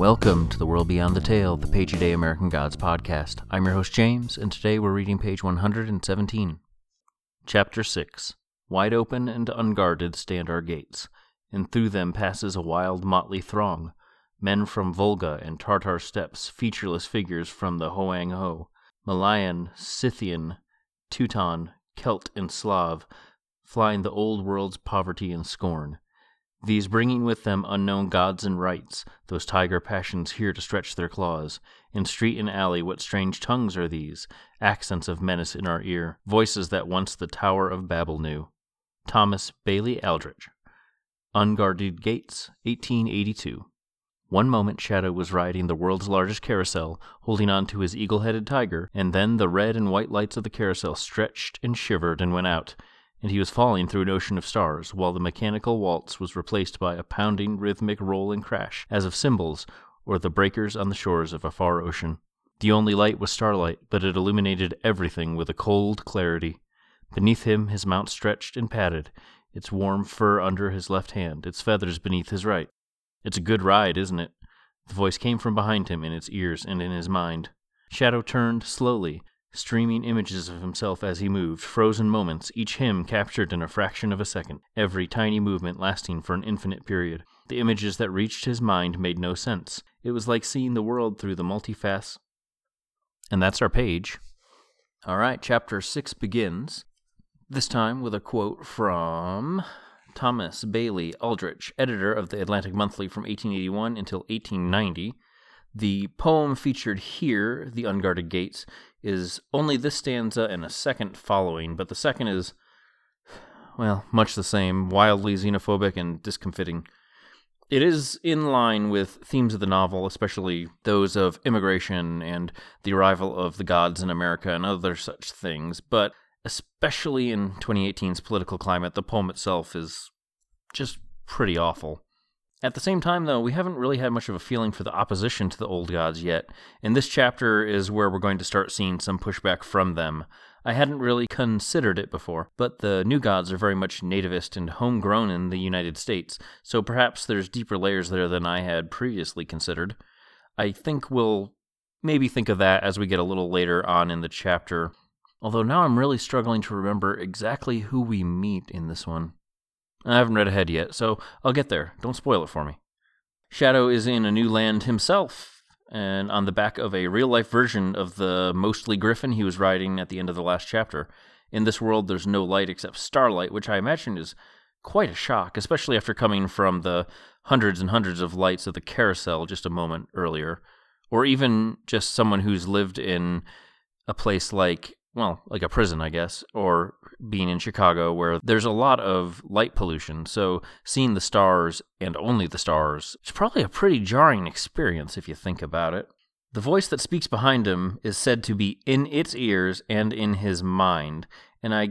Welcome to the World Beyond the Tale, the Page a Day American Gods podcast. I'm your host, James, and today we're reading page 117. Chapter 6 Wide open and unguarded stand our gates, and through them passes a wild, motley throng men from Volga and Tartar steppes, featureless figures from the Hoang Ho, Malayan, Scythian, Teuton, Kelt, and Slav, flying the old world's poverty and scorn these bringing with them unknown gods and rites, those tiger passions here to stretch their claws. In street and alley, what strange tongues are these? Accents of menace in our ear, voices that once the Tower of Babel knew. Thomas Bailey Aldrich. Unguarded Gates, 1882. One moment Shadow was riding the world's largest carousel, holding on to his eagle headed tiger, and then the red and white lights of the carousel stretched and shivered and went out and he was falling through an ocean of stars, while the mechanical waltz was replaced by a pounding, rhythmic roll and crash, as of cymbals, or the breakers on the shores of a far ocean. The only light was starlight, but it illuminated everything with a cold clarity. Beneath him his mount stretched and padded, its warm fur under his left hand, its feathers beneath his right. It's a good ride, isn't it? The voice came from behind him in its ears and in his mind. Shadow turned slowly, streaming images of himself as he moved, frozen moments, each him captured in a fraction of a second, every tiny movement lasting for an infinite period. The images that reached his mind made no sense. It was like seeing the world through the multifac. And that's our page. All right, chapter 6 begins, this time with a quote from Thomas Bailey Aldrich, editor of the Atlantic Monthly from 1881 until 1890. The poem featured here, The Unguarded Gates, is only this stanza and a second following, but the second is, well, much the same, wildly xenophobic and discomfiting. It is in line with themes of the novel, especially those of immigration and the arrival of the gods in America and other such things, but especially in 2018's political climate, the poem itself is just pretty awful. At the same time, though, we haven't really had much of a feeling for the opposition to the old gods yet, and this chapter is where we're going to start seeing some pushback from them. I hadn't really considered it before, but the new gods are very much nativist and homegrown in the United States, so perhaps there's deeper layers there than I had previously considered. I think we'll maybe think of that as we get a little later on in the chapter, although now I'm really struggling to remember exactly who we meet in this one. I haven't read ahead yet, so I'll get there. Don't spoil it for me. Shadow is in a new land himself, and on the back of a real life version of the mostly griffin he was riding at the end of the last chapter. In this world, there's no light except starlight, which I imagine is quite a shock, especially after coming from the hundreds and hundreds of lights of the carousel just a moment earlier, or even just someone who's lived in a place like well, like a prison, I guess, or being in Chicago where there's a lot of light pollution. So seeing the stars and only the stars is probably a pretty jarring experience if you think about it. The voice that speaks behind him is said to be in its ears and in his mind, and I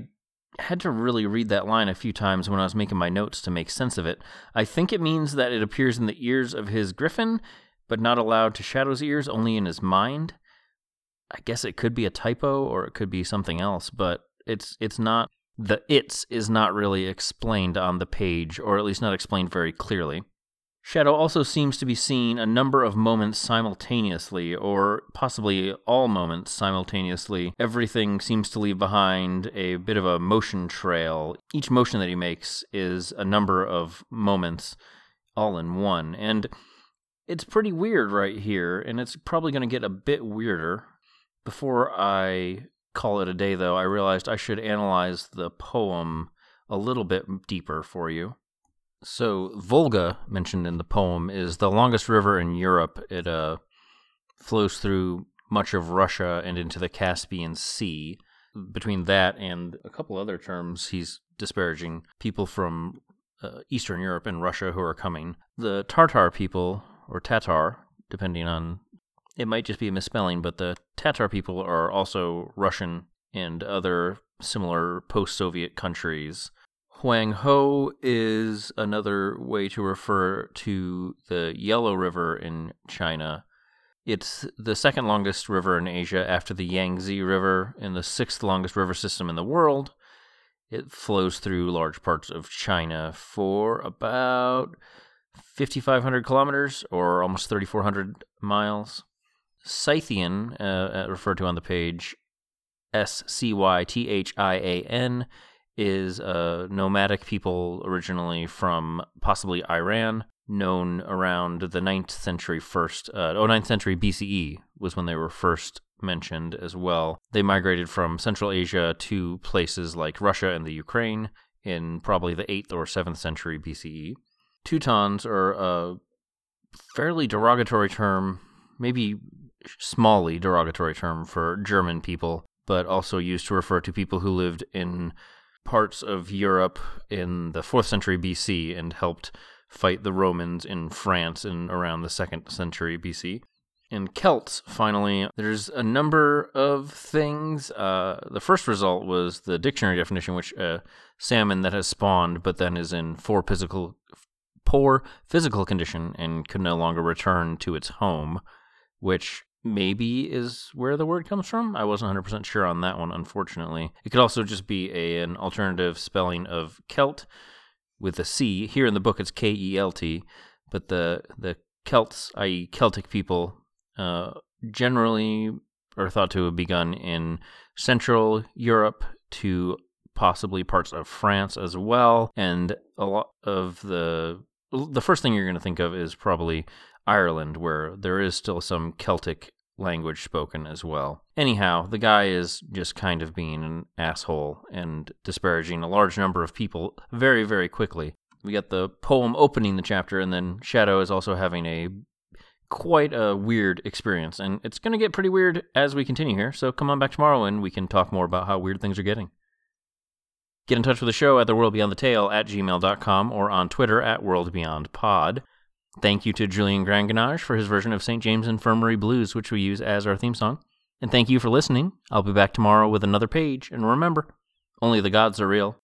had to really read that line a few times when I was making my notes to make sense of it. I think it means that it appears in the ears of his griffin, but not aloud to Shadow's ears, only in his mind. I guess it could be a typo or it could be something else, but it's it's not the it's is not really explained on the page, or at least not explained very clearly. Shadow also seems to be seeing a number of moments simultaneously, or possibly all moments simultaneously. Everything seems to leave behind a bit of a motion trail. Each motion that he makes is a number of moments all in one. And it's pretty weird right here, and it's probably going to get a bit weirder before I call it a day, though, I realized I should analyze the poem a little bit deeper for you. So, Volga, mentioned in the poem, is the longest river in Europe. It uh, flows through much of Russia and into the Caspian Sea. Between that and a couple other terms, he's disparaging people from uh, Eastern Europe and Russia who are coming. The Tartar people, or Tatar, depending on it might just be a misspelling, but the Tatar people are also Russian and other similar post Soviet countries. Huang Ho is another way to refer to the Yellow River in China. It's the second longest river in Asia after the Yangtze River and the sixth longest river system in the world. It flows through large parts of China for about 5,500 kilometers or almost 3,400 miles. Scythian, uh, uh, referred to on the page, S C Y T H I A N, is a nomadic people originally from possibly Iran, known around the 9th century first, uh, oh, 9th century BCE was when they were first mentioned as well. They migrated from Central Asia to places like Russia and the Ukraine in probably the 8th or 7th century BCE. Teutons are a fairly derogatory term, maybe smally derogatory term for German people, but also used to refer to people who lived in parts of Europe in the 4th century BC and helped fight the Romans in France in around the 2nd century BC. In Kelts, finally, there's a number of things. Uh, the first result was the dictionary definition, which uh, salmon that has spawned but then is in poor physical, poor physical condition and could no longer return to its home, which maybe is where the word comes from. I wasn't 100% sure on that one, unfortunately. It could also just be a, an alternative spelling of Celt with a C. Here in the book, it's K E L T, but the, the Celts, i.e., Celtic people, uh, generally are thought to have begun in Central Europe to possibly parts of France as well. And a lot of the the first thing you're going to think of is probably Ireland, where there is still some Celtic language spoken as well. Anyhow, the guy is just kind of being an asshole and disparaging a large number of people very, very quickly. We got the poem opening the chapter, and then Shadow is also having a quite a weird experience, and it's going to get pretty weird as we continue here. So come on back tomorrow and we can talk more about how weird things are getting. Get in touch with the show at the world beyond the tale at gmail.com or on Twitter at worldbeyondpod. Thank you to Julian Granganage for his version of St. James Infirmary Blues, which we use as our theme song. And thank you for listening. I'll be back tomorrow with another page. And remember, only the gods are real.